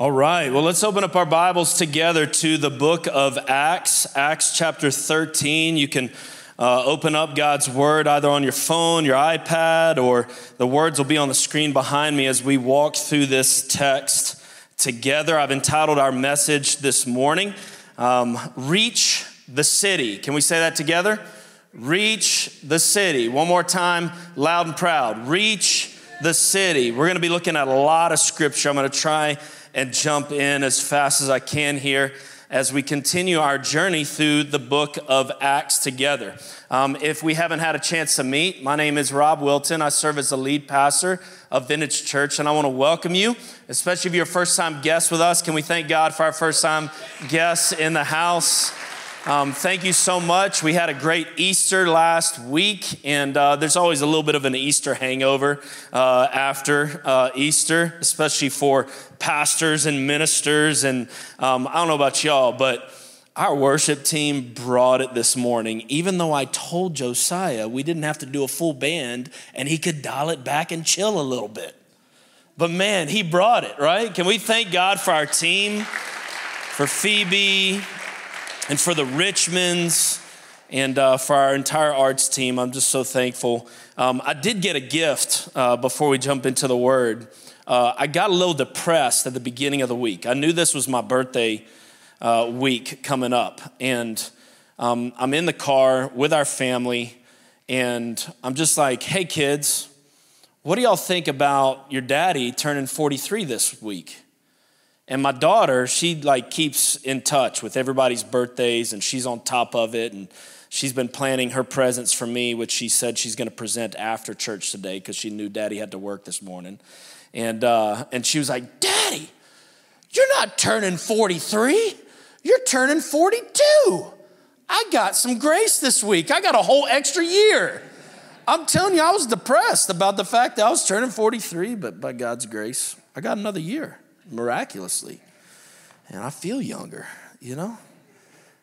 All right, well, let's open up our Bibles together to the book of Acts, Acts chapter 13. You can uh, open up God's word either on your phone, your iPad, or the words will be on the screen behind me as we walk through this text together. I've entitled our message this morning, um, Reach the City. Can we say that together? Reach the City. One more time, loud and proud. Reach the city. We're going to be looking at a lot of scripture. I'm going to try and jump in as fast as I can here as we continue our journey through the book of Acts together. Um, if we haven't had a chance to meet, my name is Rob Wilton. I serve as the lead pastor of Vintage Church, and I want to welcome you, especially if you're a first time guest with us. Can we thank God for our first time guests in the house? Um, thank you so much. We had a great Easter last week, and uh, there's always a little bit of an Easter hangover uh, after uh, Easter, especially for pastors and ministers. And um, I don't know about y'all, but our worship team brought it this morning, even though I told Josiah we didn't have to do a full band and he could dial it back and chill a little bit. But man, he brought it, right? Can we thank God for our team, for Phoebe, and for the Richmonds and uh, for our entire arts team. I'm just so thankful. Um, I did get a gift uh, before we jump into the word. Uh, I got a little depressed at the beginning of the week. I knew this was my birthday uh, week coming up, and um, I'm in the car with our family, and I'm just like, hey, kids, what do y'all think about your daddy turning 43 this week? And my daughter, she like keeps in touch with everybody's birthdays and she's on top of it. And she's been planning her presents for me, which she said she's going to present after church today because she knew daddy had to work this morning. And, uh, and she was like, Daddy, you're not turning 43, you're turning 42. I got some grace this week. I got a whole extra year. I'm telling you, I was depressed about the fact that I was turning 43, but by God's grace, I got another year miraculously. And I feel younger, you know?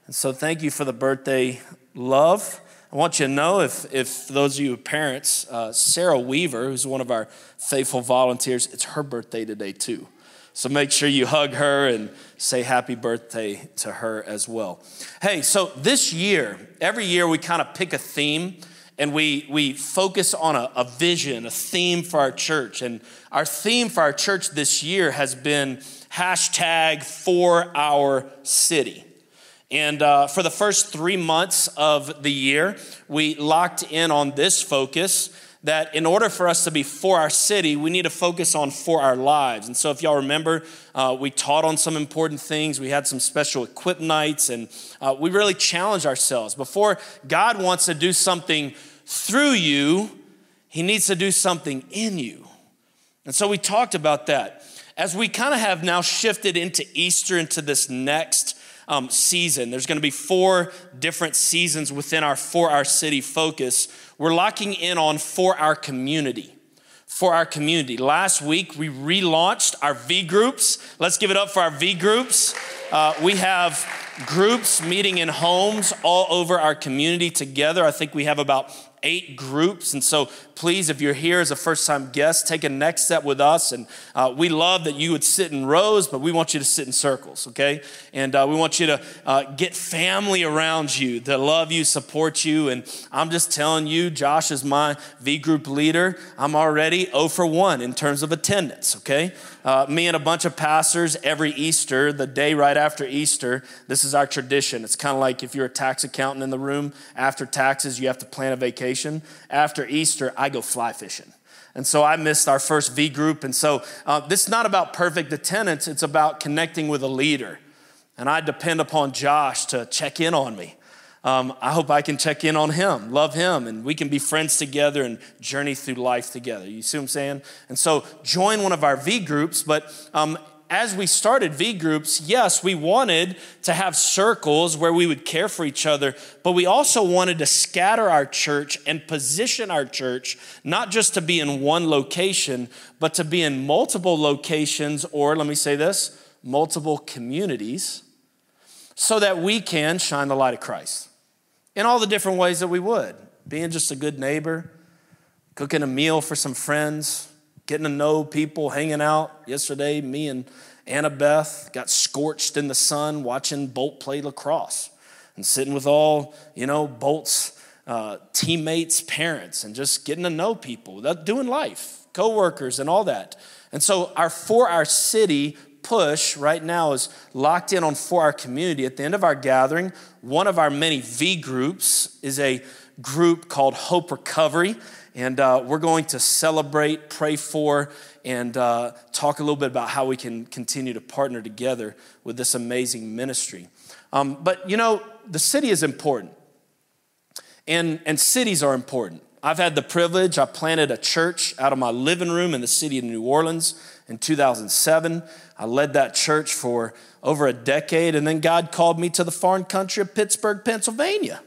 And so thank you for the birthday love. I want you to know if, if those of you parents, uh, Sarah Weaver, who's one of our faithful volunteers, it's her birthday today too. So make sure you hug her and say happy birthday to her as well. Hey, so this year, every year we kind of pick a theme and we, we focus on a, a vision, a theme for our church. And our theme for our church this year has been hashtag for our city. And uh, for the first three months of the year, we locked in on this focus that in order for us to be for our city, we need to focus on for our lives. And so, if y'all remember, uh, we taught on some important things. We had some special equip nights, and uh, we really challenged ourselves. Before God wants to do something through you, He needs to do something in you. And so, we talked about that. As we kind of have now shifted into Easter, into this next um, season, there's going to be four different seasons within our For Our City focus we're locking in on for our community. For our community. Last week, we relaunched our V groups. Let's give it up for our V groups. Uh, we have groups meeting in homes all over our community together. I think we have about eight groups. And so, please, if you're here as a first time guest, take a next step with us. And uh, we love that you would sit in rows, but we want you to sit in circles, okay? And uh, we want you to uh, get family around you that love you, support you. And I'm just telling you, Josh is my V group leader. I'm already 0 for 1 in terms of attendance, okay? Uh, me and a bunch of pastors every Easter, the day right after Easter, this is our tradition. It's kind of like if you're a tax accountant in the room, after taxes, you have to plan a vacation. After Easter, I go fly fishing. And so I missed our first V group. And so uh, this is not about perfect attendance, it's about connecting with a leader. And I depend upon Josh to check in on me. Um, I hope I can check in on him, love him, and we can be friends together and journey through life together. You see what I'm saying? And so join one of our V groups, but um, as we started V groups, yes, we wanted to have circles where we would care for each other, but we also wanted to scatter our church and position our church not just to be in one location, but to be in multiple locations, or let me say this, multiple communities, so that we can shine the light of Christ in all the different ways that we would. Being just a good neighbor, cooking a meal for some friends, getting to know people, hanging out. Yesterday, me and Annabeth got scorched in the sun watching Bolt play lacrosse and sitting with all, you know, Bolt's uh, teammates, parents, and just getting to know people, doing life, coworkers, and all that. And so, our for our city push right now is locked in on for our community. At the end of our gathering, one of our many V groups is a group called Hope Recovery. And uh, we're going to celebrate, pray for, and uh, talk a little bit about how we can continue to partner together with this amazing ministry. Um, but you know, the city is important, and, and cities are important. I've had the privilege, I planted a church out of my living room in the city of New Orleans in 2007. I led that church for over a decade, and then God called me to the foreign country of Pittsburgh, Pennsylvania.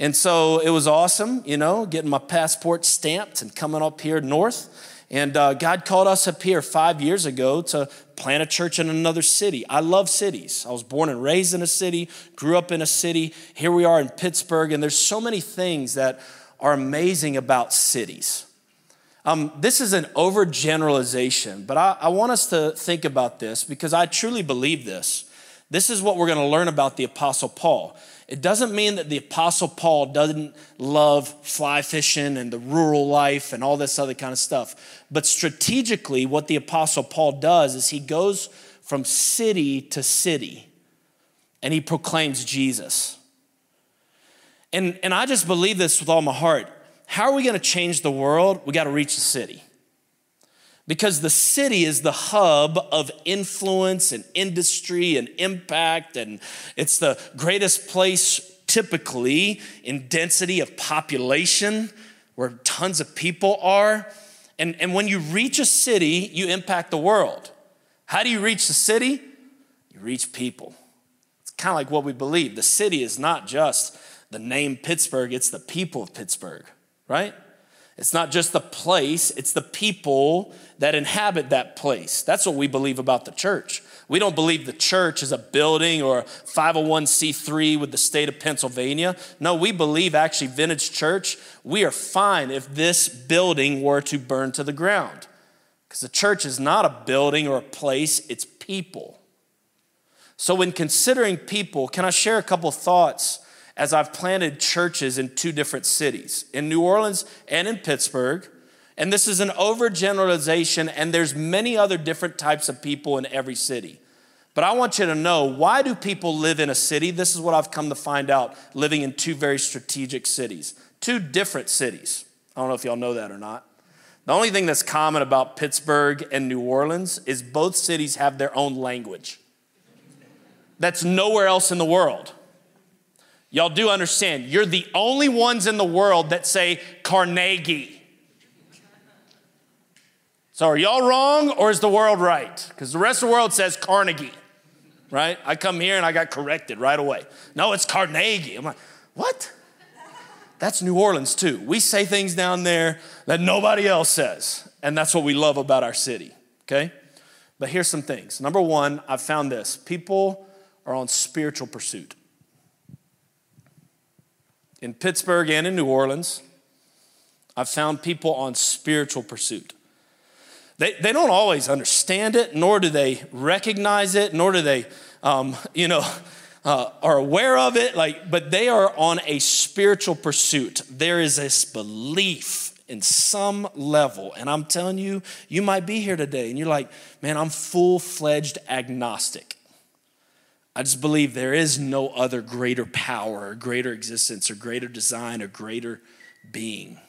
And so it was awesome, you know, getting my passport stamped and coming up here north. And uh, God called us up here five years ago to plant a church in another city. I love cities. I was born and raised in a city, grew up in a city. Here we are in Pittsburgh, and there's so many things that are amazing about cities. Um, this is an overgeneralization, but I, I want us to think about this because I truly believe this. This is what we're going to learn about the Apostle Paul. It doesn't mean that the Apostle Paul doesn't love fly fishing and the rural life and all this other kind of stuff. But strategically, what the Apostle Paul does is he goes from city to city and he proclaims Jesus. And, and I just believe this with all my heart. How are we going to change the world? We got to reach the city because the city is the hub of influence and industry and impact, and it's the greatest place typically in density of population where tons of people are. And, and when you reach a city, you impact the world. How do you reach the city? You reach people. It's kind of like what we believe. The city is not just the name Pittsburgh, it's the people of Pittsburgh, right? It's not just the place, it's the people that inhabit that place. That's what we believe about the church. We don't believe the church is a building or a 501c3 with the state of Pennsylvania. No, we believe actually, Vintage Church, we are fine if this building were to burn to the ground. Because the church is not a building or a place, it's people. So, when considering people, can I share a couple thoughts as I've planted churches in two different cities, in New Orleans and in Pittsburgh. And this is an overgeneralization, and there's many other different types of people in every city. But I want you to know why do people live in a city? This is what I've come to find out living in two very strategic cities, two different cities. I don't know if y'all know that or not. The only thing that's common about Pittsburgh and New Orleans is both cities have their own language. That's nowhere else in the world. Y'all do understand, you're the only ones in the world that say Carnegie. So are y'all wrong or is the world right? Because the rest of the world says Carnegie, right? I come here and I got corrected right away. No, it's Carnegie. I'm like, what? That's New Orleans too. We say things down there that nobody else says. And that's what we love about our city, okay? But here's some things. Number one, I've found this people are on spiritual pursuit in Pittsburgh and in New Orleans, I've found people on spiritual pursuit. They, they don't always understand it, nor do they recognize it, nor do they, um, you know, uh, are aware of it. Like, but they are on a spiritual pursuit. There is this belief in some level, and I'm telling you, you might be here today, and you're like, man, I'm full fledged agnostic. I just believe there is no other greater power or greater existence or greater design or greater being.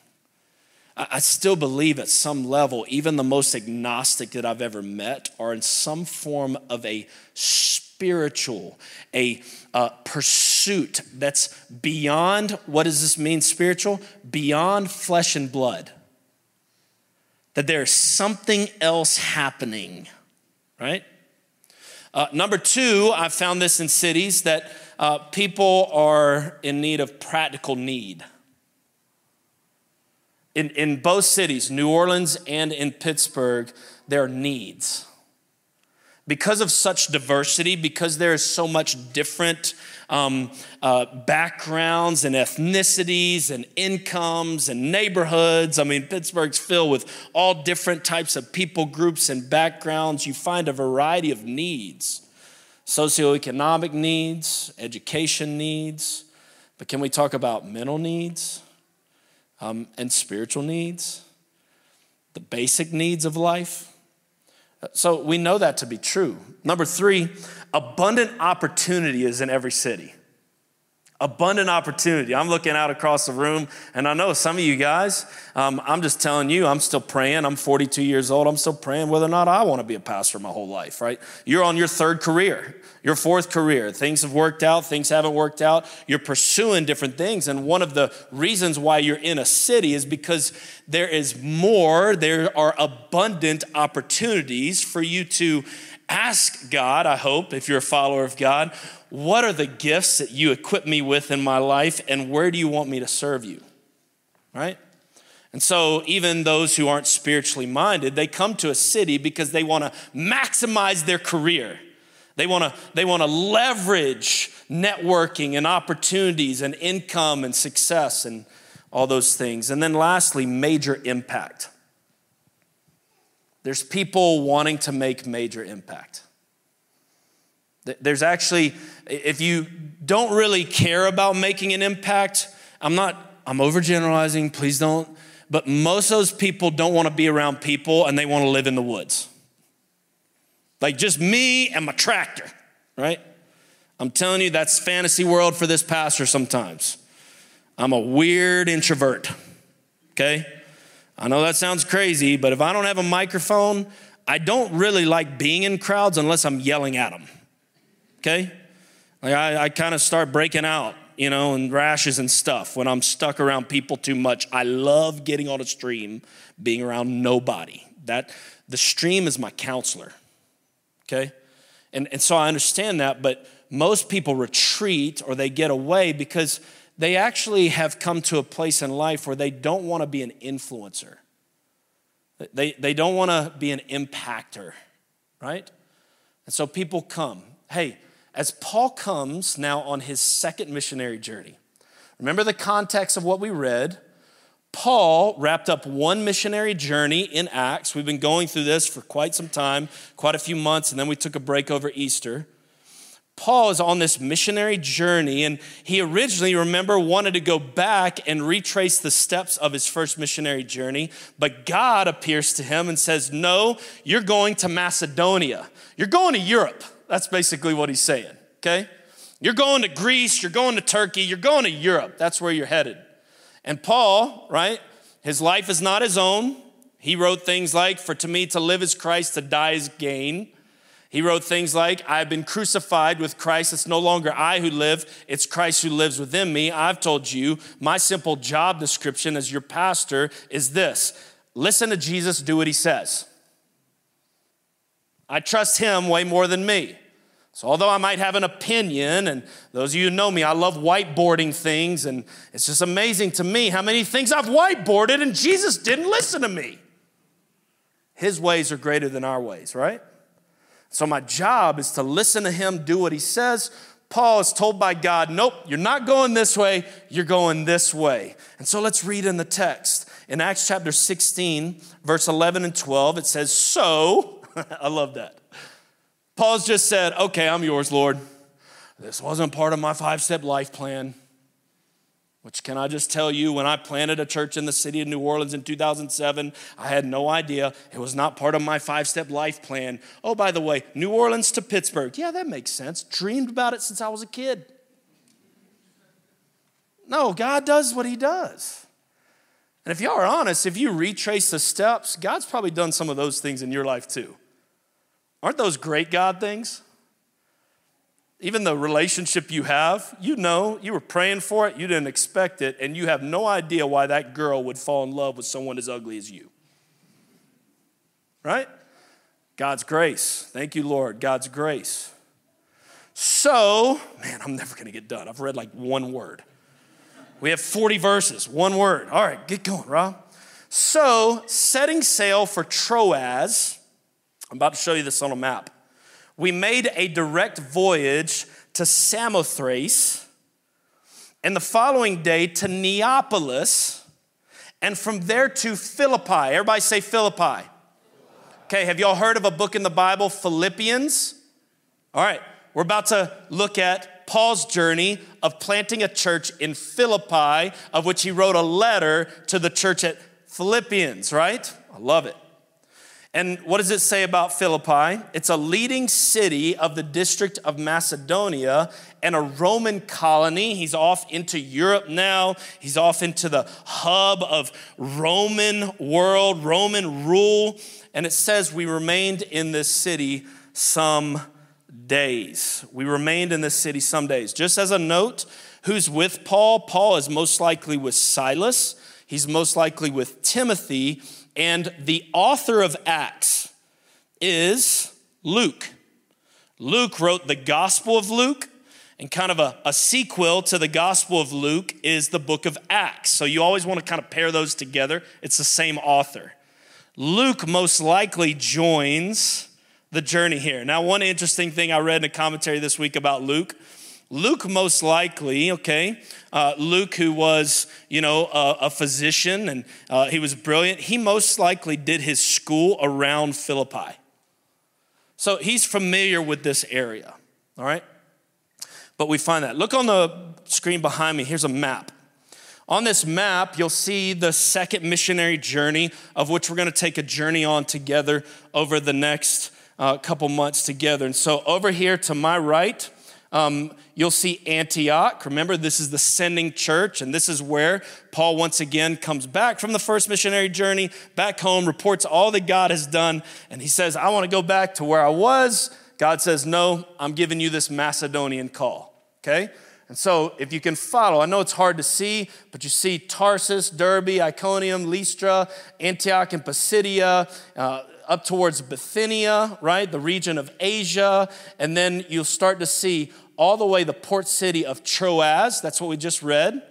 I still believe at some level, even the most agnostic that I've ever met are in some form of a spiritual, a uh, pursuit that's beyond, what does this mean, spiritual? Beyond flesh and blood. That there's something else happening, right? Uh, number two, I've found this in cities that uh, people are in need of practical need. In, in both cities, New Orleans and in Pittsburgh, there are needs. because of such diversity, because there is so much different um, uh, backgrounds and ethnicities and incomes and neighborhoods. I mean, Pittsburgh's filled with all different types of people groups and backgrounds. You find a variety of needs socioeconomic needs, education needs, but can we talk about mental needs um, and spiritual needs? The basic needs of life? So we know that to be true. Number three, abundant opportunity is in every city. Abundant opportunity. I'm looking out across the room, and I know some of you guys, um, I'm just telling you, I'm still praying. I'm 42 years old. I'm still praying whether or not I want to be a pastor my whole life, right? You're on your third career, your fourth career. Things have worked out, things haven't worked out. You're pursuing different things. And one of the reasons why you're in a city is because there is more, there are abundant opportunities for you to ask God, I hope, if you're a follower of God, what are the gifts that you equip me with in my life and where do you want me to serve you? Right? And so, even those who aren't spiritually minded, they come to a city because they want to maximize their career. They want to they want to leverage networking and opportunities and income and success and all those things. And then lastly, major impact. There's people wanting to make major impact. There's actually, if you don't really care about making an impact, I'm not, I'm overgeneralizing, please don't, but most of those people don't want to be around people and they want to live in the woods. Like just me and my tractor, right? I'm telling you, that's fantasy world for this pastor sometimes. I'm a weird introvert, okay? I know that sounds crazy, but if I don't have a microphone, I don't really like being in crowds unless I'm yelling at them. Okay? Like I, I kind of start breaking out, you know, and rashes and stuff when I'm stuck around people too much. I love getting on a stream, being around nobody. That the stream is my counselor. Okay? And, and so I understand that, but most people retreat or they get away because they actually have come to a place in life where they don't want to be an influencer. They, they don't want to be an impactor, right? And so people come. Hey, as Paul comes now on his second missionary journey, remember the context of what we read. Paul wrapped up one missionary journey in Acts. We've been going through this for quite some time, quite a few months, and then we took a break over Easter. Paul is on this missionary journey, and he originally, remember, wanted to go back and retrace the steps of his first missionary journey. But God appears to him and says, No, you're going to Macedonia. You're going to Europe. That's basically what he's saying, okay? You're going to Greece, you're going to Turkey, you're going to Europe. That's where you're headed. And Paul, right, his life is not his own. He wrote things like, For to me to live is Christ, to die is gain. He wrote things like, I have been crucified with Christ. It's no longer I who live, it's Christ who lives within me. I've told you, my simple job description as your pastor is this listen to Jesus, do what he says. I trust him way more than me. So, although I might have an opinion, and those of you who know me, I love whiteboarding things, and it's just amazing to me how many things I've whiteboarded and Jesus didn't listen to me. His ways are greater than our ways, right? So my job is to listen to him, do what he says. Paul is told by God, nope, you're not going this way, you're going this way. And so let's read in the text. In Acts chapter 16, verse 11 and 12, it says, So, I love that. Paul's just said, Okay, I'm yours, Lord. This wasn't part of my five step life plan. Which, can I just tell you, when I planted a church in the city of New Orleans in 2007, I had no idea. It was not part of my five step life plan. Oh, by the way, New Orleans to Pittsburgh. Yeah, that makes sense. Dreamed about it since I was a kid. No, God does what He does. And if y'all are honest, if you retrace the steps, God's probably done some of those things in your life too. Aren't those great God things? Even the relationship you have, you know, you were praying for it, you didn't expect it, and you have no idea why that girl would fall in love with someone as ugly as you. Right? God's grace. Thank you, Lord. God's grace. So, man, I'm never going to get done. I've read like one word. We have 40 verses, one word. All right, get going, Rob. So, setting sail for Troas, I'm about to show you this on a map. We made a direct voyage to Samothrace, and the following day to Neapolis, and from there to Philippi. Everybody say Philippi. Okay, have y'all heard of a book in the Bible, Philippians? All right, we're about to look at Paul's journey of planting a church in Philippi, of which he wrote a letter to the church at Philippians, right? I love it. And what does it say about Philippi? It's a leading city of the district of Macedonia and a Roman colony. He's off into Europe now. He's off into the hub of Roman world, Roman rule. And it says we remained in this city some days. We remained in this city some days. Just as a note, who's with Paul? Paul is most likely with Silas. He's most likely with Timothy and the author of Acts is Luke. Luke wrote the Gospel of Luke, and kind of a, a sequel to the Gospel of Luke is the book of Acts. So you always want to kind of pair those together. It's the same author. Luke most likely joins the journey here. Now, one interesting thing I read in a commentary this week about Luke Luke, most likely, okay, uh, Luke, who was, you know, a, a physician and uh, he was brilliant, he most likely did his school around Philippi. So he's familiar with this area, all right? But we find that. Look on the screen behind me. Here's a map. On this map, you'll see the second missionary journey, of which we're going to take a journey on together over the next uh, couple months together. And so over here to my right, um, you'll see Antioch. Remember, this is the sending church, and this is where Paul once again comes back from the first missionary journey, back home, reports all that God has done, and he says, I want to go back to where I was. God says, No, I'm giving you this Macedonian call. Okay? And so, if you can follow, I know it's hard to see, but you see Tarsus, Derbe, Iconium, Lystra, Antioch, and Pisidia. Uh, up towards Bithynia, right? The region of Asia. And then you'll start to see all the way the port city of Troas. That's what we just read.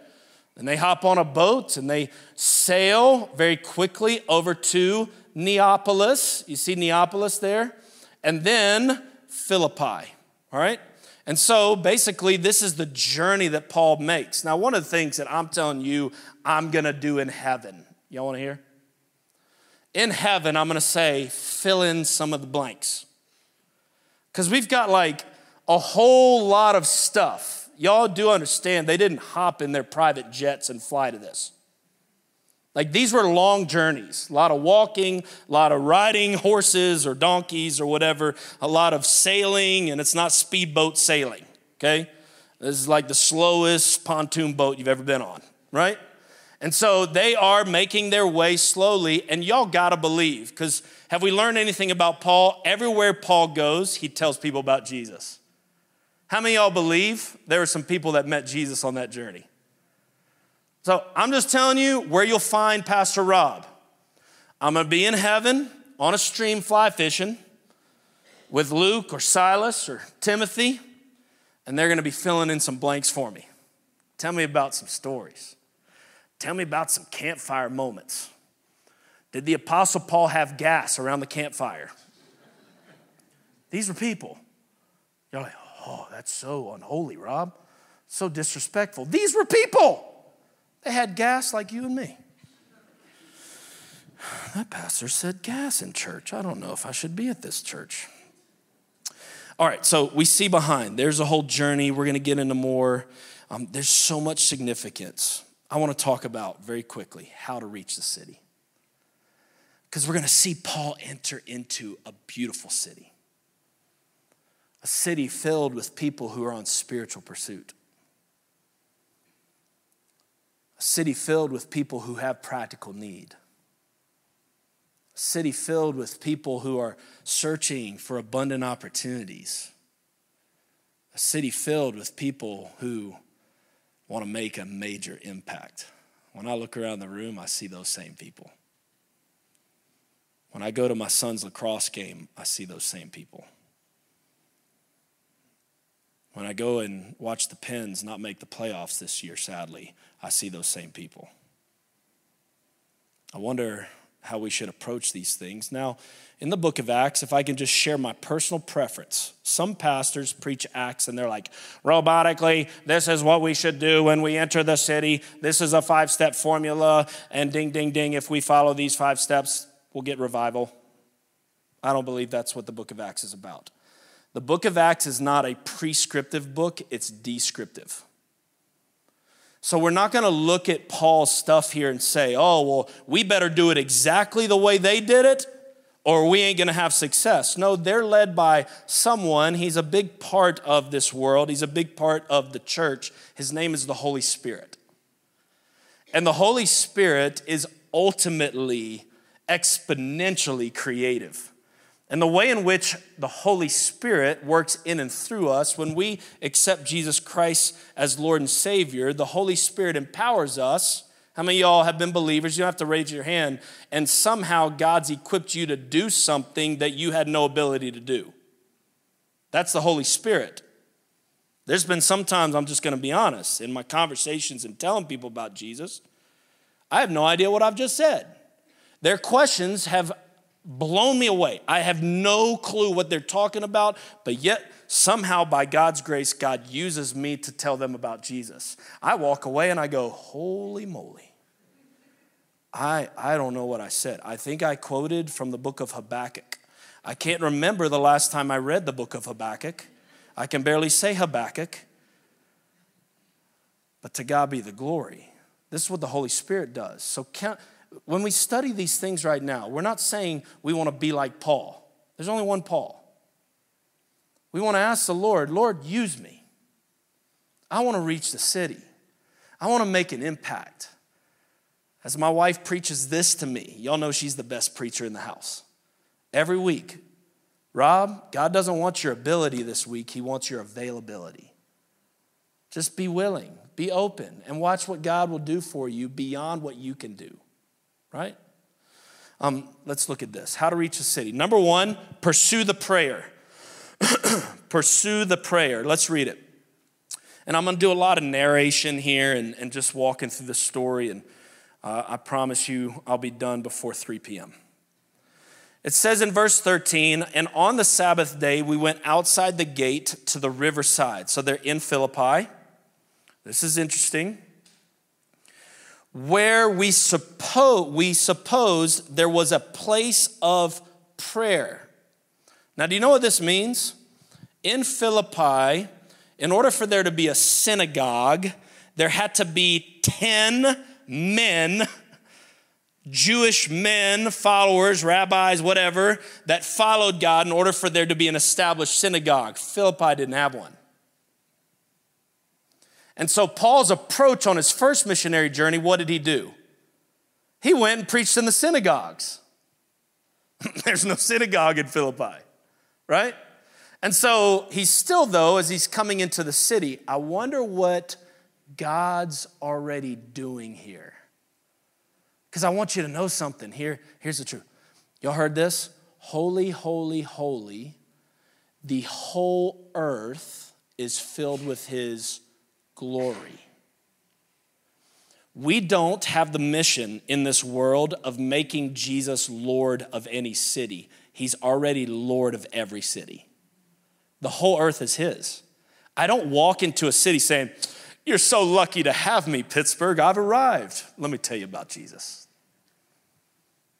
And they hop on a boat and they sail very quickly over to Neapolis. You see Neapolis there? And then Philippi, all right? And so basically, this is the journey that Paul makes. Now, one of the things that I'm telling you I'm gonna do in heaven, y'all wanna hear? In heaven, I'm gonna say, fill in some of the blanks. Because we've got like a whole lot of stuff. Y'all do understand they didn't hop in their private jets and fly to this. Like these were long journeys, a lot of walking, a lot of riding horses or donkeys or whatever, a lot of sailing, and it's not speedboat sailing, okay? This is like the slowest pontoon boat you've ever been on, right? And so they are making their way slowly, and y'all gotta believe, because have we learned anything about Paul? Everywhere Paul goes, he tells people about Jesus. How many y'all believe there were some people that met Jesus on that journey? So I'm just telling you where you'll find Pastor Rob. I'm gonna be in heaven on a stream fly fishing with Luke or Silas or Timothy, and they're gonna be filling in some blanks for me. Tell me about some stories. Tell me about some campfire moments. Did the Apostle Paul have gas around the campfire? These were people. You're like, oh, that's so unholy, Rob. So disrespectful. These were people. They had gas like you and me. That pastor said gas in church. I don't know if I should be at this church. All right, so we see behind, there's a whole journey. We're going to get into more. Um, there's so much significance. I want to talk about very quickly how to reach the city. Because we're going to see Paul enter into a beautiful city, a city filled with people who are on spiritual pursuit, a city filled with people who have practical need, a city filled with people who are searching for abundant opportunities, a city filled with people who want to make a major impact. When I look around the room, I see those same people. When I go to my son's lacrosse game, I see those same people. When I go and watch the Pens not make the playoffs this year, sadly, I see those same people. I wonder how we should approach these things. Now, in the book of Acts, if I can just share my personal preference, some pastors preach Acts and they're like, robotically, this is what we should do when we enter the city. This is a five step formula, and ding, ding, ding, if we follow these five steps, we'll get revival. I don't believe that's what the book of Acts is about. The book of Acts is not a prescriptive book, it's descriptive. So we're not going to look at Paul's stuff here and say, oh, well, we better do it exactly the way they did it or we ain't going to have success. No, they're led by someone. He's a big part of this world, he's a big part of the church. His name is the Holy Spirit. And the Holy Spirit is ultimately exponentially creative. And the way in which the Holy Spirit works in and through us, when we accept Jesus Christ as Lord and Savior, the Holy Spirit empowers us. How many of y'all have been believers? You don't have to raise your hand. And somehow God's equipped you to do something that you had no ability to do. That's the Holy Spirit. There's been sometimes, I'm just going to be honest, in my conversations and telling people about Jesus, I have no idea what I've just said. Their questions have blown me away. I have no clue what they're talking about, but yet somehow by God's grace, God uses me to tell them about Jesus. I walk away and I go, Holy moly. I, I don't know what I said. I think I quoted from the book of Habakkuk. I can't remember the last time I read the book of Habakkuk. I can barely say Habakkuk. But to God be the glory. This is what the Holy Spirit does. So count when we study these things right now, we're not saying we want to be like Paul. There's only one Paul. We want to ask the Lord, Lord, use me. I want to reach the city. I want to make an impact. As my wife preaches this to me, y'all know she's the best preacher in the house. Every week, Rob, God doesn't want your ability this week, He wants your availability. Just be willing, be open, and watch what God will do for you beyond what you can do right? Um, let's look at this. How to reach a city. Number one, pursue the prayer. pursue the prayer. Let's read it. And I'm going to do a lot of narration here and, and just walking through the story. And uh, I promise you, I'll be done before 3 p.m. It says in verse 13, and on the Sabbath day, we went outside the gate to the riverside. So they're in Philippi. This is interesting where we suppose, we suppose there was a place of prayer. Now, do you know what this means? In Philippi, in order for there to be a synagogue, there had to be 10 men, Jewish men, followers, rabbis, whatever, that followed God in order for there to be an established synagogue. Philippi didn't have one. And so, Paul's approach on his first missionary journey, what did he do? He went and preached in the synagogues. There's no synagogue in Philippi, right? And so, he's still, though, as he's coming into the city, I wonder what God's already doing here. Because I want you to know something. Here, here's the truth. Y'all heard this? Holy, holy, holy. The whole earth is filled with his glory. We don't have the mission in this world of making Jesus Lord of any city. He's already Lord of every city. The whole earth is His. I don't walk into a city saying, You're so lucky to have me, Pittsburgh. I've arrived. Let me tell you about Jesus.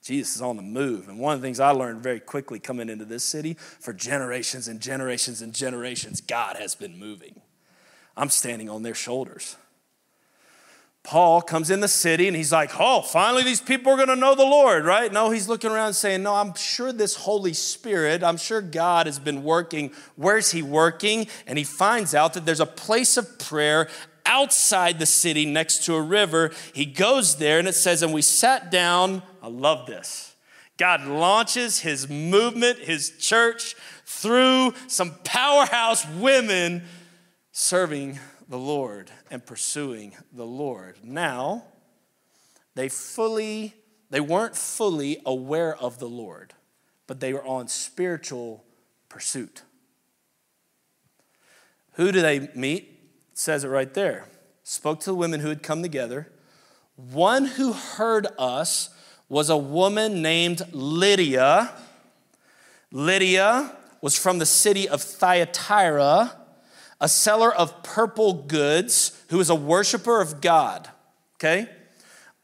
Jesus is on the move. And one of the things I learned very quickly coming into this city for generations and generations and generations, God has been moving. I'm standing on their shoulders. Paul comes in the city and he's like, Oh, finally these people are going to know the Lord, right? No, he's looking around saying, No, I'm sure this Holy Spirit, I'm sure God has been working. Where's he working? And he finds out that there's a place of prayer outside the city next to a river. He goes there and it says, And we sat down. I love this. God launches his movement, his church, through some powerhouse women serving the Lord and pursuing the Lord. Now, they fully they weren't fully aware of the Lord, but they were on spiritual pursuit. Who do they meet? It says it right there. Spoke to the women who had come together. One who heard us was a woman named Lydia. Lydia was from the city of Thyatira, a seller of purple goods who was a worshiper of God. Okay?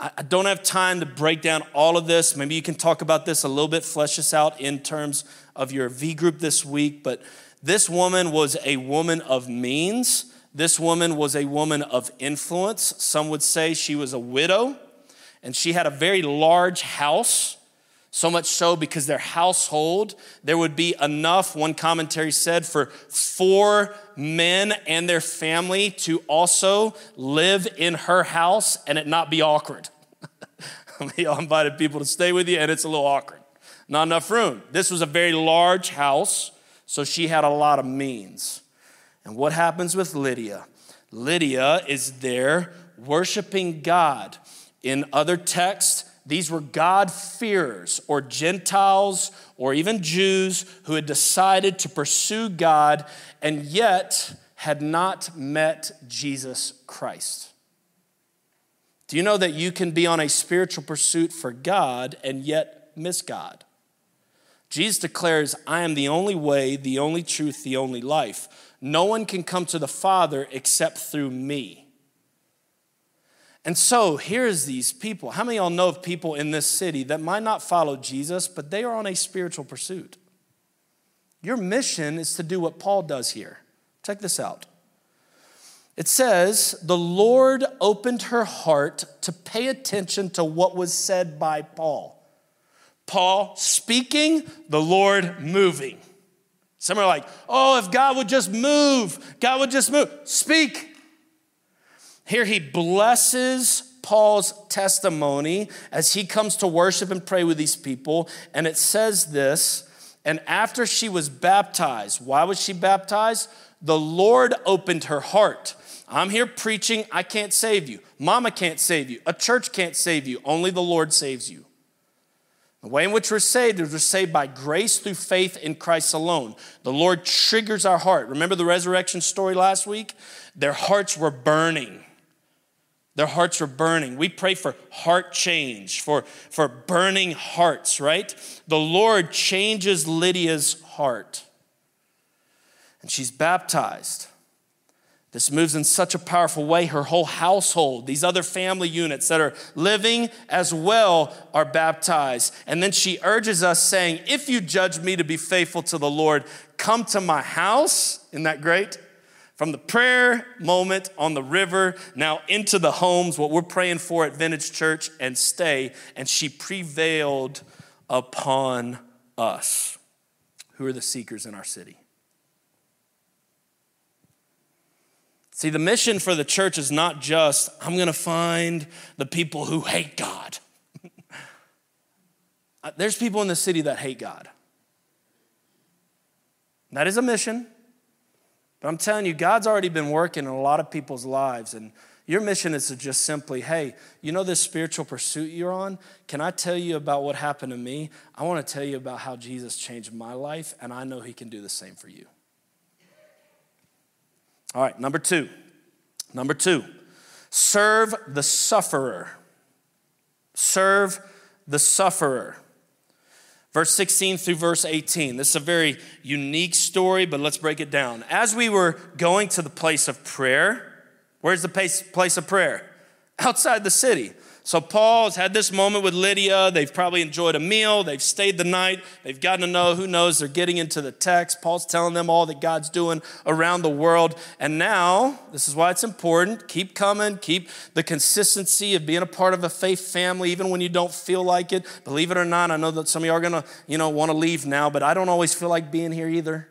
I don't have time to break down all of this. Maybe you can talk about this a little bit, flesh this out in terms of your V group this week. But this woman was a woman of means. This woman was a woman of influence. Some would say she was a widow, and she had a very large house. So much so because their household, there would be enough, one commentary said, for four men and their family to also live in her house and it not be awkward. Y'all invited people to stay with you and it's a little awkward. Not enough room. This was a very large house, so she had a lot of means. And what happens with Lydia? Lydia is there worshiping God. In other texts, these were God-fearers or Gentiles or even Jews who had decided to pursue God and yet had not met Jesus Christ. Do you know that you can be on a spiritual pursuit for God and yet miss God? Jesus declares, I am the only way, the only truth, the only life. No one can come to the Father except through me. And so here's these people. How many of y'all know of people in this city that might not follow Jesus, but they are on a spiritual pursuit? Your mission is to do what Paul does here. Check this out. It says, The Lord opened her heart to pay attention to what was said by Paul. Paul speaking, the Lord moving. Some are like, oh, if God would just move, God would just move. Speak. Here he blesses Paul's testimony as he comes to worship and pray with these people. And it says this, and after she was baptized, why was she baptized? The Lord opened her heart. I'm here preaching, I can't save you. Mama can't save you. A church can't save you. Only the Lord saves you. The way in which we're saved is we're saved by grace through faith in Christ alone. The Lord triggers our heart. Remember the resurrection story last week? Their hearts were burning. Their hearts were burning. We pray for heart change, for, for burning hearts, right? The Lord changes Lydia's heart. And she's baptized. This moves in such a powerful way. Her whole household, these other family units that are living as well, are baptized. And then she urges us, saying, If you judge me to be faithful to the Lord, come to my house. Isn't that great? From the prayer moment on the river, now into the homes, what we're praying for at Vintage Church, and stay. And she prevailed upon us. Who are the seekers in our city? See, the mission for the church is not just, I'm going to find the people who hate God. Uh, there's people in the city that hate God. That is a mission. But I'm telling you, God's already been working in a lot of people's lives. And your mission is to just simply, hey, you know this spiritual pursuit you're on? Can I tell you about what happened to me? I want to tell you about how Jesus changed my life, and I know He can do the same for you. All right, number two. Number two, serve the sufferer. Serve the sufferer verse 16 through verse 18. This is a very unique story, but let's break it down. As we were going to the place of prayer, where's the place of prayer? Outside the city. So Paul's had this moment with Lydia. They've probably enjoyed a meal. They've stayed the night. They've gotten to know, who knows, they're getting into the text. Paul's telling them all that God's doing around the world. And now, this is why it's important. Keep coming. Keep the consistency of being a part of a faith family, even when you don't feel like it. Believe it or not, I know that some of you are to, you know, want to leave now, but I don't always feel like being here either.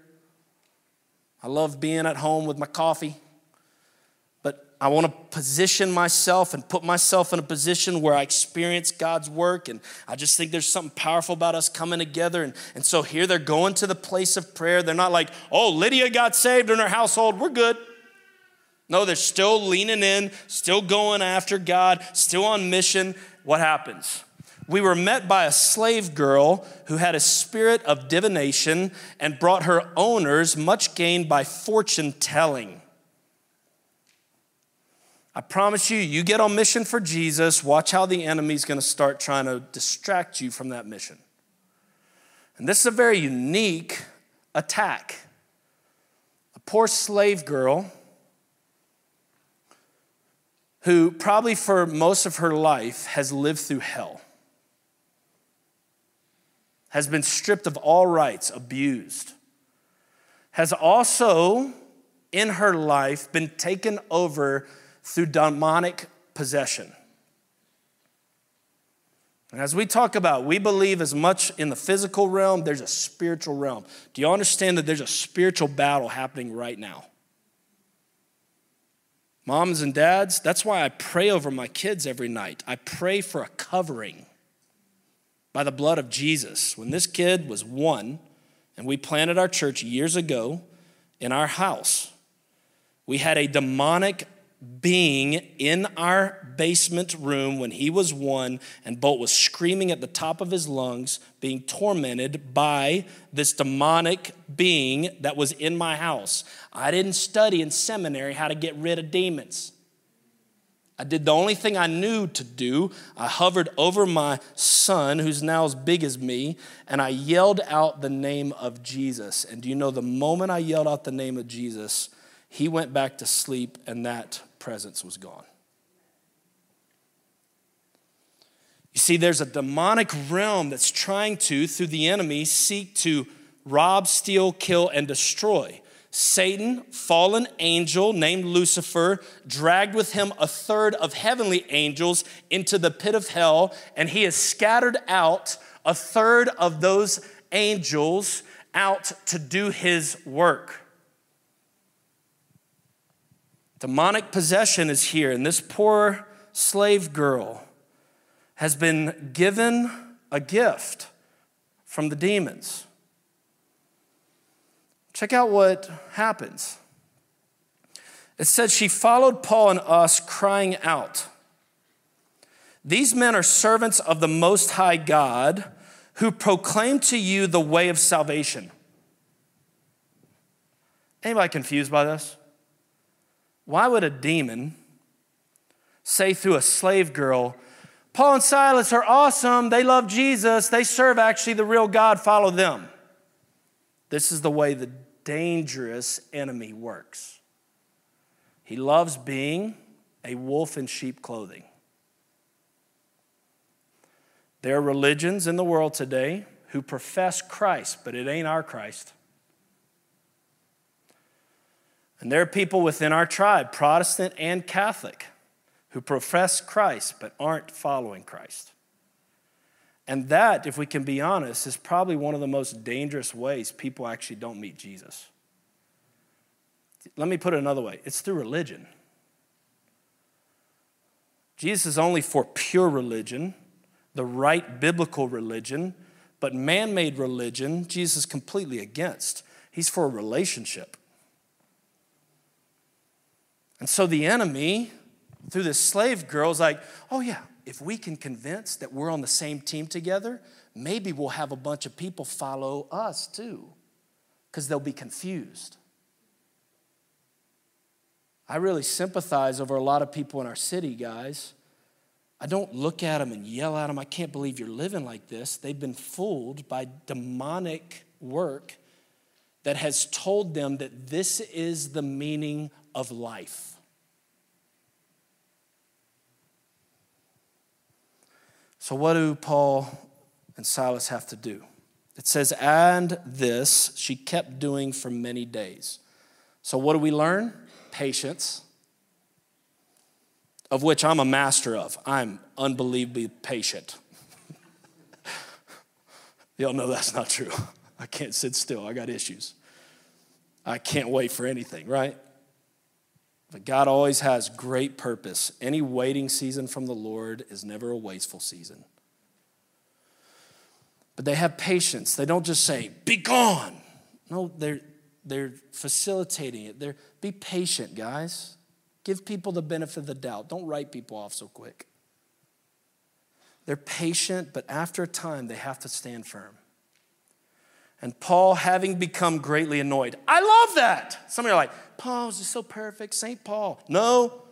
I love being at home with my coffee. I want to position myself and put myself in a position where I experience God's work. And I just think there's something powerful about us coming together. And, and so here they're going to the place of prayer. They're not like, oh, Lydia got saved in her household. We're good. No, they're still leaning in, still going after God, still on mission. What happens? We were met by a slave girl who had a spirit of divination and brought her owners much gain by fortune telling. I promise you, you get on mission for Jesus, watch how the enemy's going to start trying to distract you from that mission. And this is a very unique attack. A poor slave girl who probably for most of her life has lived through hell, has been stripped of all rights, abused, has also in her life been taken over through demonic possession. And as we talk about, we believe as much in the physical realm, there's a spiritual realm. Do you understand that there's a spiritual battle happening right now? Moms and dads, that's why I pray over my kids every night. I pray for a covering by the blood of Jesus. When this kid was one, and we planted our church years ago in our house, we had a demonic being in our basement room when he was one, and Bolt was screaming at the top of his lungs, being tormented by this demonic being that was in my house. I didn't study in seminary how to get rid of demons. I did the only thing I knew to do. I hovered over my son, who's now as big as me, and I yelled out the name of Jesus. And do you know the moment I yelled out the name of Jesus, he went back to sleep, and that presence was gone. You see, there's a demonic realm that's trying to, through the enemy, seek to rob, steal, kill, and destroy. Satan, fallen angel named Lucifer, dragged with him a third of heavenly angels into the pit of hell, and he has scattered out a third of those angels out to do his work. Demonic possession is here, and this poor slave girl has been given a gift from the demons. Check out what happens. It says, she followed Paul and us, crying out. These men are servants of the Most High God who proclaim to you the way of salvation. Anybody confused by this? Why would a demon say through a slave girl, Paul and Silas are awesome, they love Jesus, they serve actually the real God, follow them? This is the way the dangerous enemy works. He loves being a wolf in sheep clothing. There are religions in the world today who profess Christ, but it ain't our Christ. And there are people within our tribe, Protestant and Catholic, who profess Christ but aren't following Christ. And that, if we can be honest, is probably one of the most dangerous ways people actually don't meet Jesus. Let me put it another way it's through religion. Jesus is only for pure religion, the right biblical religion, but man made religion, Jesus is completely against. He's for a relationship. And so the enemy, through this slave girl, is like, oh, yeah, if we can convince that we're on the same team together, maybe we'll have a bunch of people follow us too, because they'll be confused. I really sympathize over a lot of people in our city, guys. I don't look at them and yell at them, I can't believe you're living like this. They've been fooled by demonic work that has told them that this is the meaning of life. So, what do Paul and Silas have to do? It says, and this she kept doing for many days. So, what do we learn? Patience, of which I'm a master of. I'm unbelievably patient. Y'all know that's not true. I can't sit still, I got issues. I can't wait for anything, right? But God always has great purpose. Any waiting season from the Lord is never a wasteful season. But they have patience. They don't just say, be gone. No, they're, they're facilitating it. They're, be patient, guys. Give people the benefit of the doubt. Don't write people off so quick. They're patient, but after a time, they have to stand firm. And Paul, having become greatly annoyed, I love that. Some of you are like, Paul is so perfect, St. Paul. No,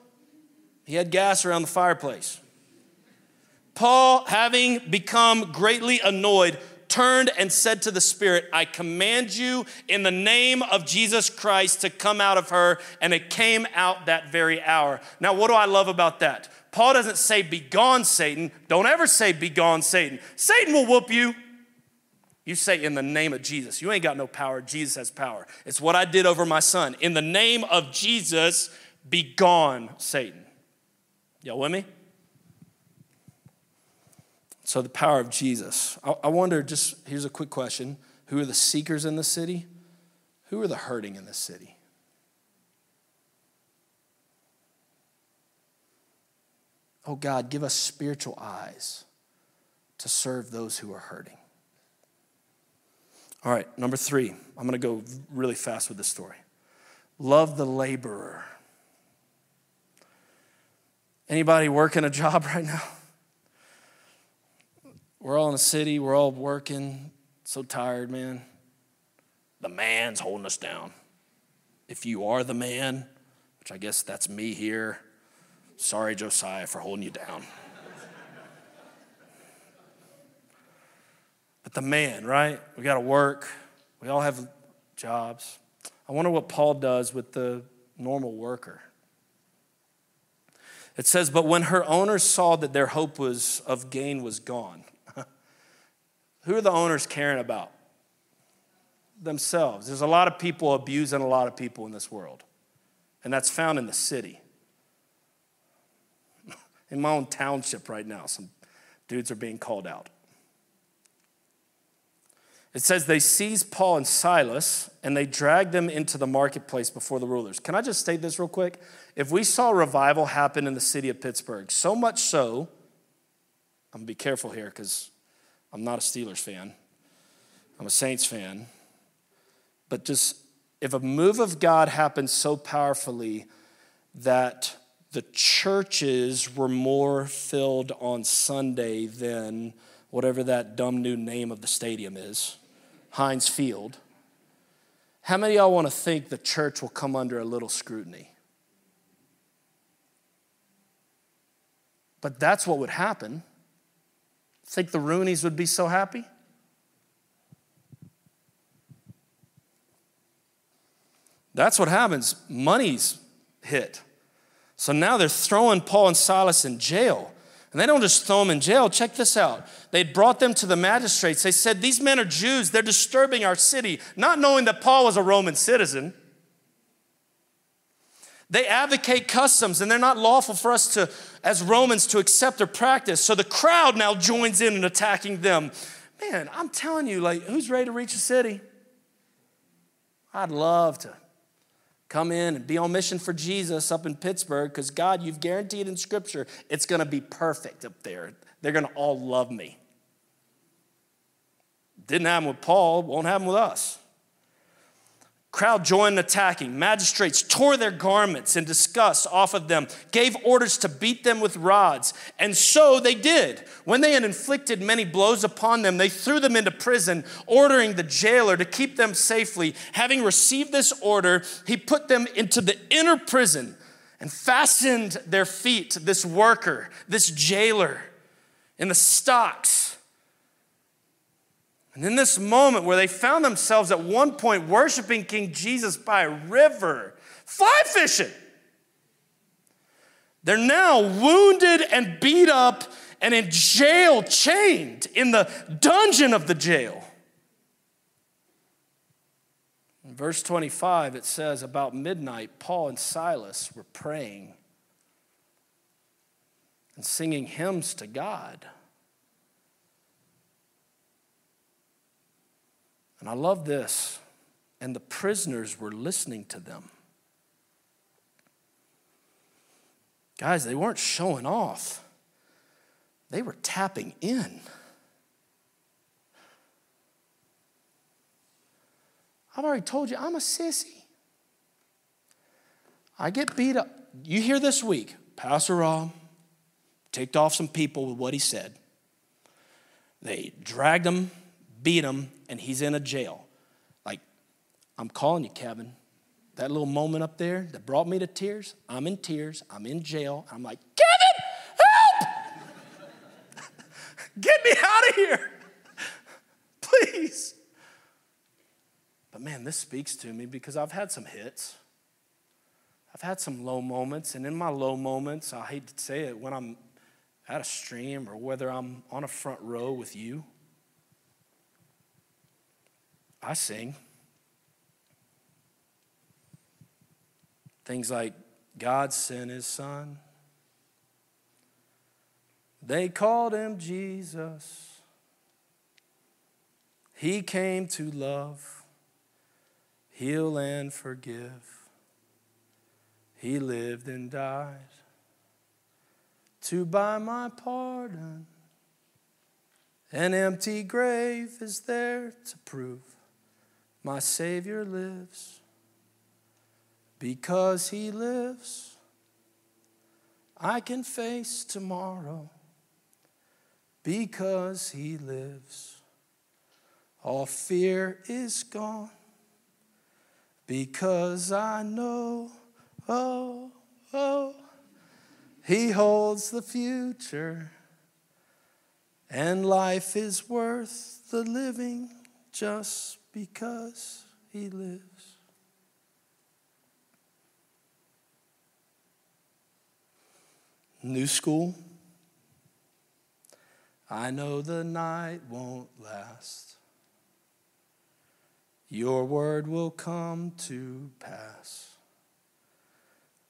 He had gas around the fireplace. Paul, having become greatly annoyed, turned and said to the Spirit, I command you in the name of Jesus Christ to come out of her. And it came out that very hour. Now, what do I love about that? Paul doesn't say, Be gone, Satan. Don't ever say, Be gone, Satan. Satan will whoop you. You say, In the name of Jesus. You ain't got no power. Jesus has power. It's what I did over my son. In the name of Jesus, be gone, Satan. Y'all with me? So, the power of Jesus. I, wonder, just here's a quick question Who are the seekers in the city? Who are the hurting in the city? Oh God, give us spiritual eyes to serve those who are hurting. All right, number three, I'm going to go really fast with this story. Love the laborer. Anybody working a job right now? We're all in the city, we're all working, so tired, man. The man's holding us down. If you are the man, which I guess that's me here, sorry, Josiah, for holding you down. But the man, right? We got to work, we all have jobs. I wonder what Paul does with the normal worker. It says, But when her owners saw that their hope was of gain was gone, who are the owners caring about? Themselves. There's a lot of people abusing a lot of people in this world, and that's found in the city. In my own township right now, some dudes are being called out. It says they seized Paul and Silas and they dragged them into the marketplace before the rulers. Can I just state this real quick? If we saw revival happen in the city of Pittsburgh, so much so, I'm gonna be careful here because I'm not a Steelers fan, I'm a Saints fan. But just if a move of God happened so powerfully that the churches were more filled on Sunday than whatever that dumb new name of the stadium is, Heinz Field. How many y'all want to think the church will come under a little scrutiny? But that's what would happen. Think the Rooneys would be so happy? That's what happens. Money's hit. So now they're throwing Paul and Silas in jail. And they don't just throw them in jail. Check this out. They brought them to the magistrates. They said, These men are Jews. They're disturbing our city, not knowing that Paul was a Roman citizen. They advocate customs and they're not lawful for us to, as Romans, to accept or practice. So the crowd now joins in in attacking them. Man, I'm telling you, like, who's ready to reach a city? I'd love to come in and be on mission for Jesus up in Pittsburgh because God, you've guaranteed in Scripture it's going to be perfect up there. They're going to all love me. Didn't happen with Paul, won't happen with us. Crowd joined attacking. Magistrates tore their garments in disgust off of them, gave orders to beat them with rods. And so they did. When they had inflicted many blows upon them, they threw them into prison, ordering the jailer to keep them safely. Having received this order, he put them into the inner prison and fastened their feet, this worker, this jailer, in the stocks and in this moment where they found themselves at one point worshiping King Jesus by a river, fly fishing, they're now wounded and beat up and in jail, chained in the dungeon of the jail. In verse 25, it says, About midnight, Paul and Silas were praying and singing hymns to God. And I love this. And the prisoners were listening to them. Guys, they weren't showing off, they were tapping in. I've already told you, I'm a sissy. I get beat up. You hear this week, Pastor Rob ticked off some people with what he said. They dragged him beat him, and he's in a jail. Like, I'm calling you, Kevin. that little moment up there that brought me to tears, I'm in tears, I'm in jail. I'm like, Kevin, help! Get me out of here, please. But man, this speaks to me because I've had some hits. I've had some low moments, and in my low moments, I hate to say it, when I'm at a stream or whether I'm on a front row with you, I sing. Things like, God sent his son. They called him Jesus. He came to love, heal, and forgive. He lived and died to buy my pardon. An empty grave is there to prove my Savior lives. Because He lives, I can face tomorrow. Because He lives, all fear is gone. Because I know, oh, oh, He holds the future, and life is worth the living just because He lives. New school. I know the night won't last. Your word will come to pass.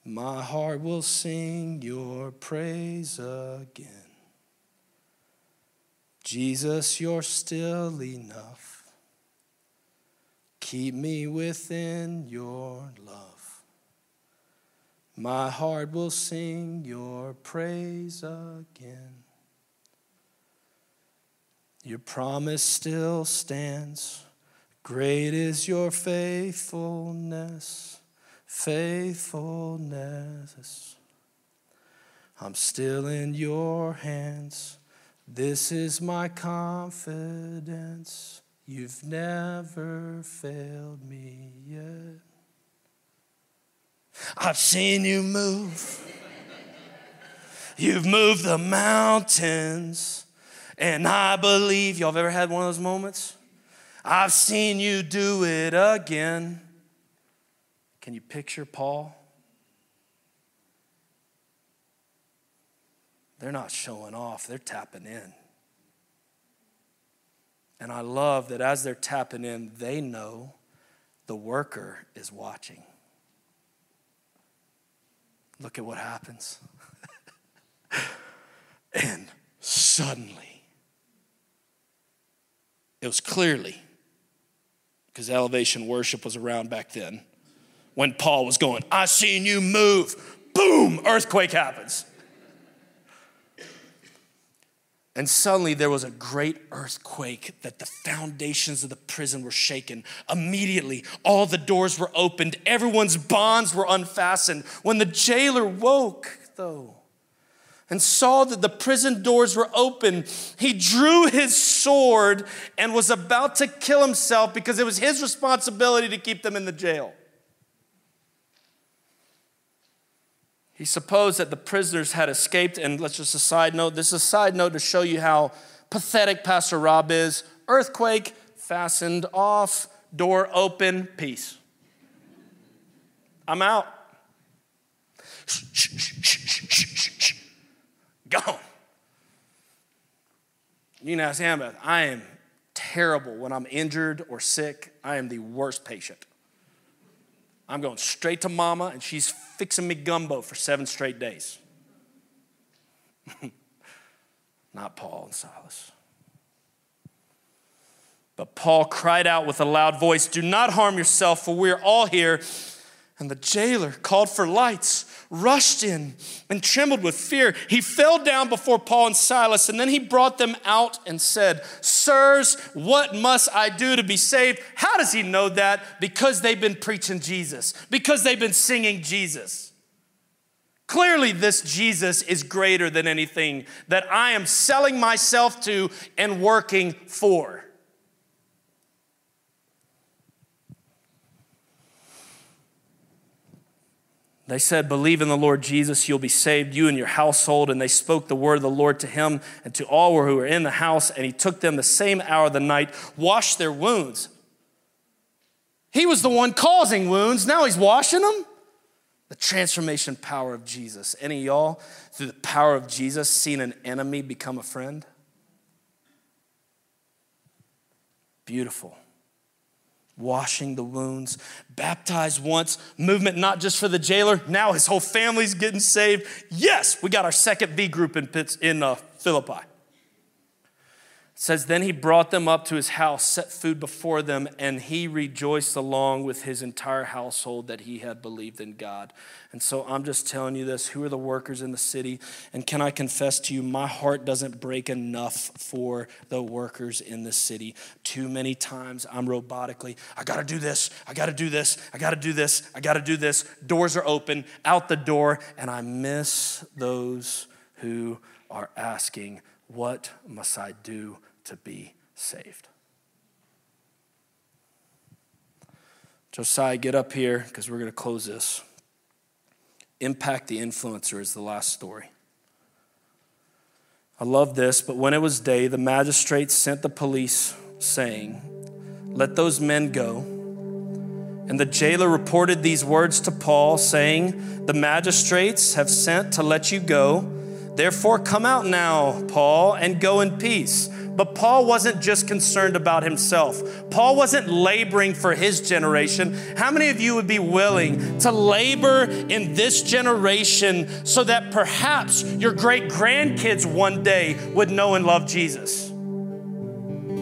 My heart will sing your praise again. Jesus, you're still enough. Keep me within your love. My heart will sing your praise again. Your promise still stands. Great is your faithfulness, faithfulness. I'm still in your hands. This is my confidence. You've never failed me yet. I've seen you move. You've moved the mountains. And I believe, y'all have ever had one of those moments? I've seen you do it again. Can you picture Paul? They're not showing off, they're tapping in. And I love that as they're tapping in, they know the worker is watching. Look at what happens. and suddenly, it was clearly, because elevation worship was around back then, when Paul was going, I seen you move, boom, earthquake happens. And suddenly there was a great earthquake that the foundations of the prison were shaken. Immediately, all the doors were opened, everyone's bonds were unfastened. When the jailer woke, though, and saw that the prison doors were open, he drew his sword and was about to kill himself because it was his responsibility to keep them in the jail. He supposed that the prisoners had escaped, and let's just a side note this is a side note to show you how pathetic Pastor Rob is. Earthquake, fastened off, door open, peace. I'm out. Gone. You ask him, I am terrible when I'm injured or sick. I am the worst patient. I'm going straight to mama, and she's fixing me gumbo for seven straight days. Not Paul and Silas. But Paul cried out with a loud voice, Do not harm yourself, for we are all here. And the jailer called for lights rushed in and trembled with fear. He fell down before Paul and Silas, and then he brought them out and said, Sirs, what must I do to be saved? How does he know that? Because they've been preaching Jesus, because they've been singing Jesus. Clearly, this Jesus is greater than anything that I am selling myself to and working for. They said, Believe in the Lord Jesus, you'll be saved, you and your household. And they spoke the word of the Lord to him and to all who were in the house. And he took them the same hour of the night, washed their wounds. He was the one causing wounds. Now he's washing them. The transformation power of Jesus. Any of y'all, through the power of Jesus, seen an enemy become a friend? Beautiful washing the wounds, baptized once, movement not just for the jailer, now his whole family's getting saved. Yes, we got our second B group in, in uh, Philippi says, Then he brought them up to his house, set food before them, and he rejoiced along with his entire household that he had believed in God. And so I'm just telling you this who are the workers in the city? And can I confess to you, my heart doesn't break enough for the workers in the city. Too many times I'm robotically, I gotta do this, I gotta do this, I gotta do this, I gotta do this. Doors are open, out the door, and I miss those who are asking, What must I do? To be saved. Josiah, get up here because we're going to close this. Impact the influencer is the last story. I love this, but when it was day, the magistrates sent the police, saying, Let those men go. And the jailer reported these words to Paul, saying, The magistrates have sent to let you go. Therefore, come out now, Paul, and go in peace. But Paul wasn't just concerned about himself. Paul wasn't laboring for his generation. How many of you would be willing to labor in this generation so that perhaps your great grandkids one day would know and love Jesus?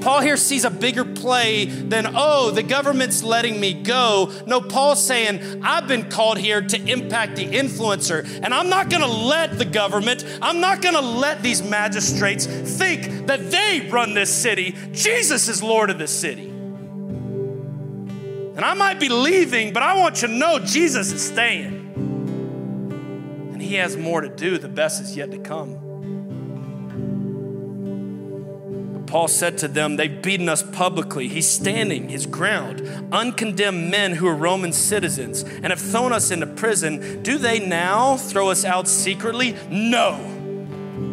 Paul here sees a bigger play than, oh, the government's letting me go. No, Paul's saying, I've been called here to impact the influencer, and I'm not gonna let the government, I'm not gonna let these magistrates think that they run this city. Jesus is Lord of this city. And I might be leaving, but I want you to know Jesus is staying. And he has more to do, the best is yet to come. Paul said to them, They've beaten us publicly. He's standing his ground. Uncondemned men who are Roman citizens and have thrown us into prison, do they now throw us out secretly? No.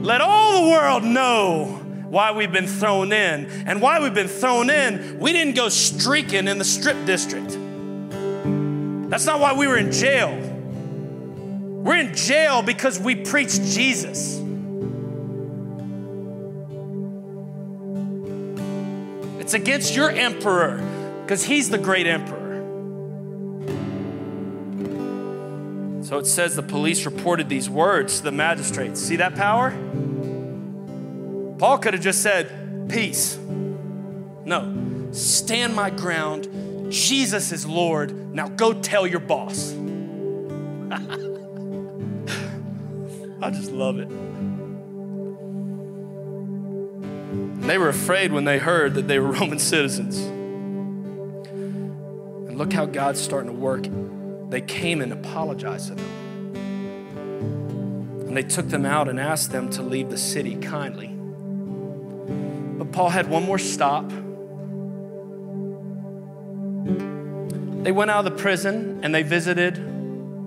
Let all the world know why we've been thrown in. And why we've been thrown in, we didn't go streaking in the strip district. That's not why we were in jail. We're in jail because we preached Jesus. It's against your emperor because he's the great emperor. So it says the police reported these words to the magistrates. See that power? Paul could have just said, Peace. No, stand my ground. Jesus is Lord. Now go tell your boss. I just love it. They were afraid when they heard that they were Roman citizens. And look how God's starting to work. They came and apologized to them. And they took them out and asked them to leave the city kindly. But Paul had one more stop. They went out of the prison and they visited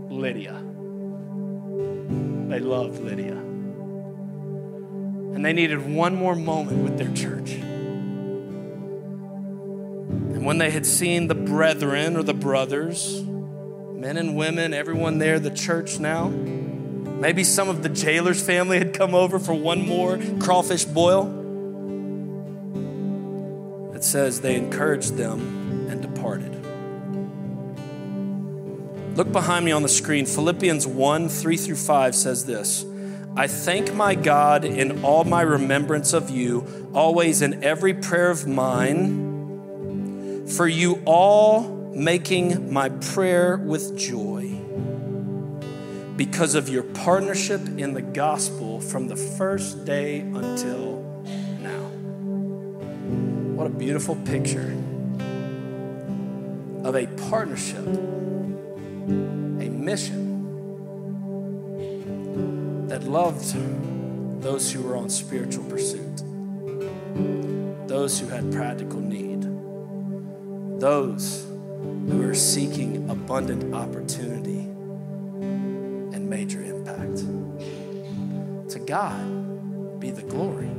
Lydia. They loved Lydia and they needed one more moment with their church. And when they had seen the brethren or the brothers, men and women, everyone there, the church now, maybe some of the jailer's family had come over for one more crawfish boil. It says they encouraged them and departed. Look behind me on the screen. Philippians 1 3 through 5 says this. I thank my God in all my remembrance of you, always in every prayer of mine, for you all making my prayer with joy because of your partnership in the gospel from the first day until now. What a beautiful picture of a partnership, a mission that loved those who were on spiritual pursuit, those who had practical need, those who were seeking abundant opportunity, and major impact. To God be the glory.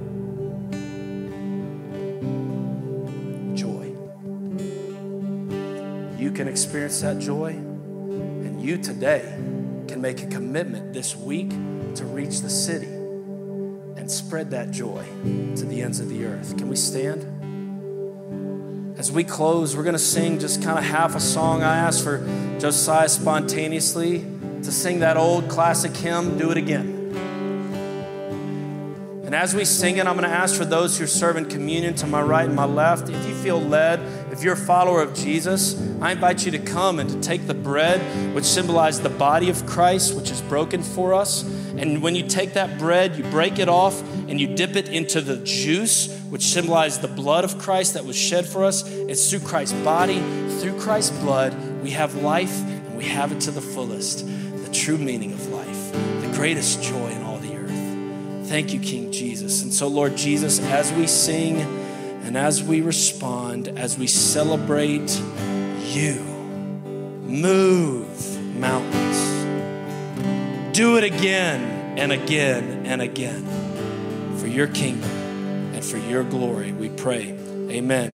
Joy. You can experience that joy, and you today can make a commitment this week to reach the city and spread that joy to the ends of the earth. Can we stand? As we close, we're going to sing just kind of half a song. I asked for Josiah spontaneously to sing that old classic hymn, Do It Again. And as we sing it, I'm going to ask for those who are serving communion to my right and my left. If you feel led, if you're a follower of Jesus, I invite you to come and to take the bread, which symbolizes the body of Christ, which is broken for us. And when you take that bread, you break it off and you dip it into the juice, which symbolizes the blood of Christ that was shed for us. It's through Christ's body, through Christ's blood, we have life and we have it to the fullest. The true meaning of life, the greatest joy in all the earth. Thank you, King Jesus. And so, Lord Jesus, as we sing and as we respond, as we celebrate you, move mountains. Do it again and again and again for your kingdom and for your glory, we pray. Amen.